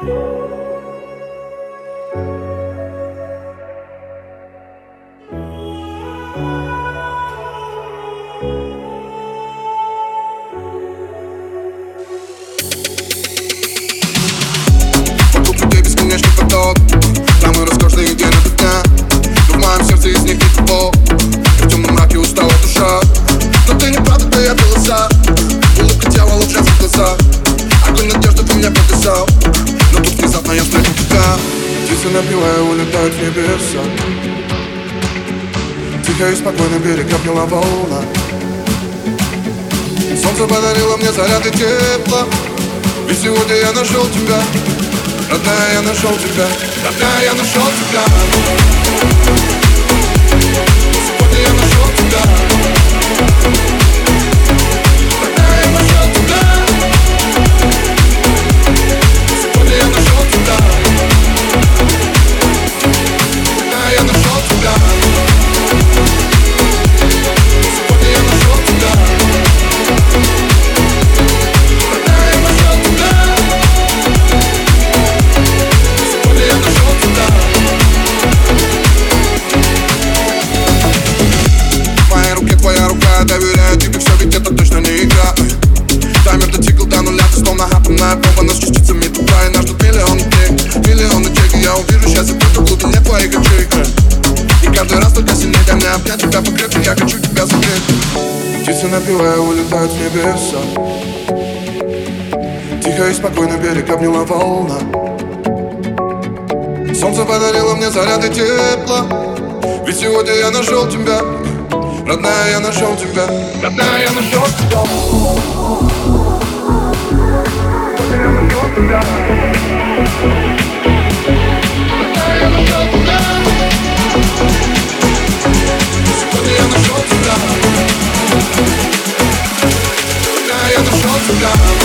Música Птицы напевая улетают в небеса Тихо и спокойно берег обняла волна. Солнце подарило мне заряды тепла. Ведь сегодня я нашел тебя. Родная, я нашел тебя. Родная, я нашел тебя я доверяю тебе все, ведь это точно не игра. Таймер дотикал до нуля, ты словно атомная бомба Нас частицами тупа и нас ждут миллионы дней Миллионы и я увижу счастье только в глубине твоих очей И каждый раз только сильнее дай мне обнять тебя покрепче Я хочу тебя согреть Птицы напевая улетают в небеса. Тихо и спокойно берег обняла волна. Солнце подарило мне заряды тепла. Ведь сегодня я нашел тебя Родная, я нашел тебя. Родная, я нашел тебя. Я нашел тебя Родная, я нашел тебя Сегодня я нашел тебя. Родная, я нашел тебя.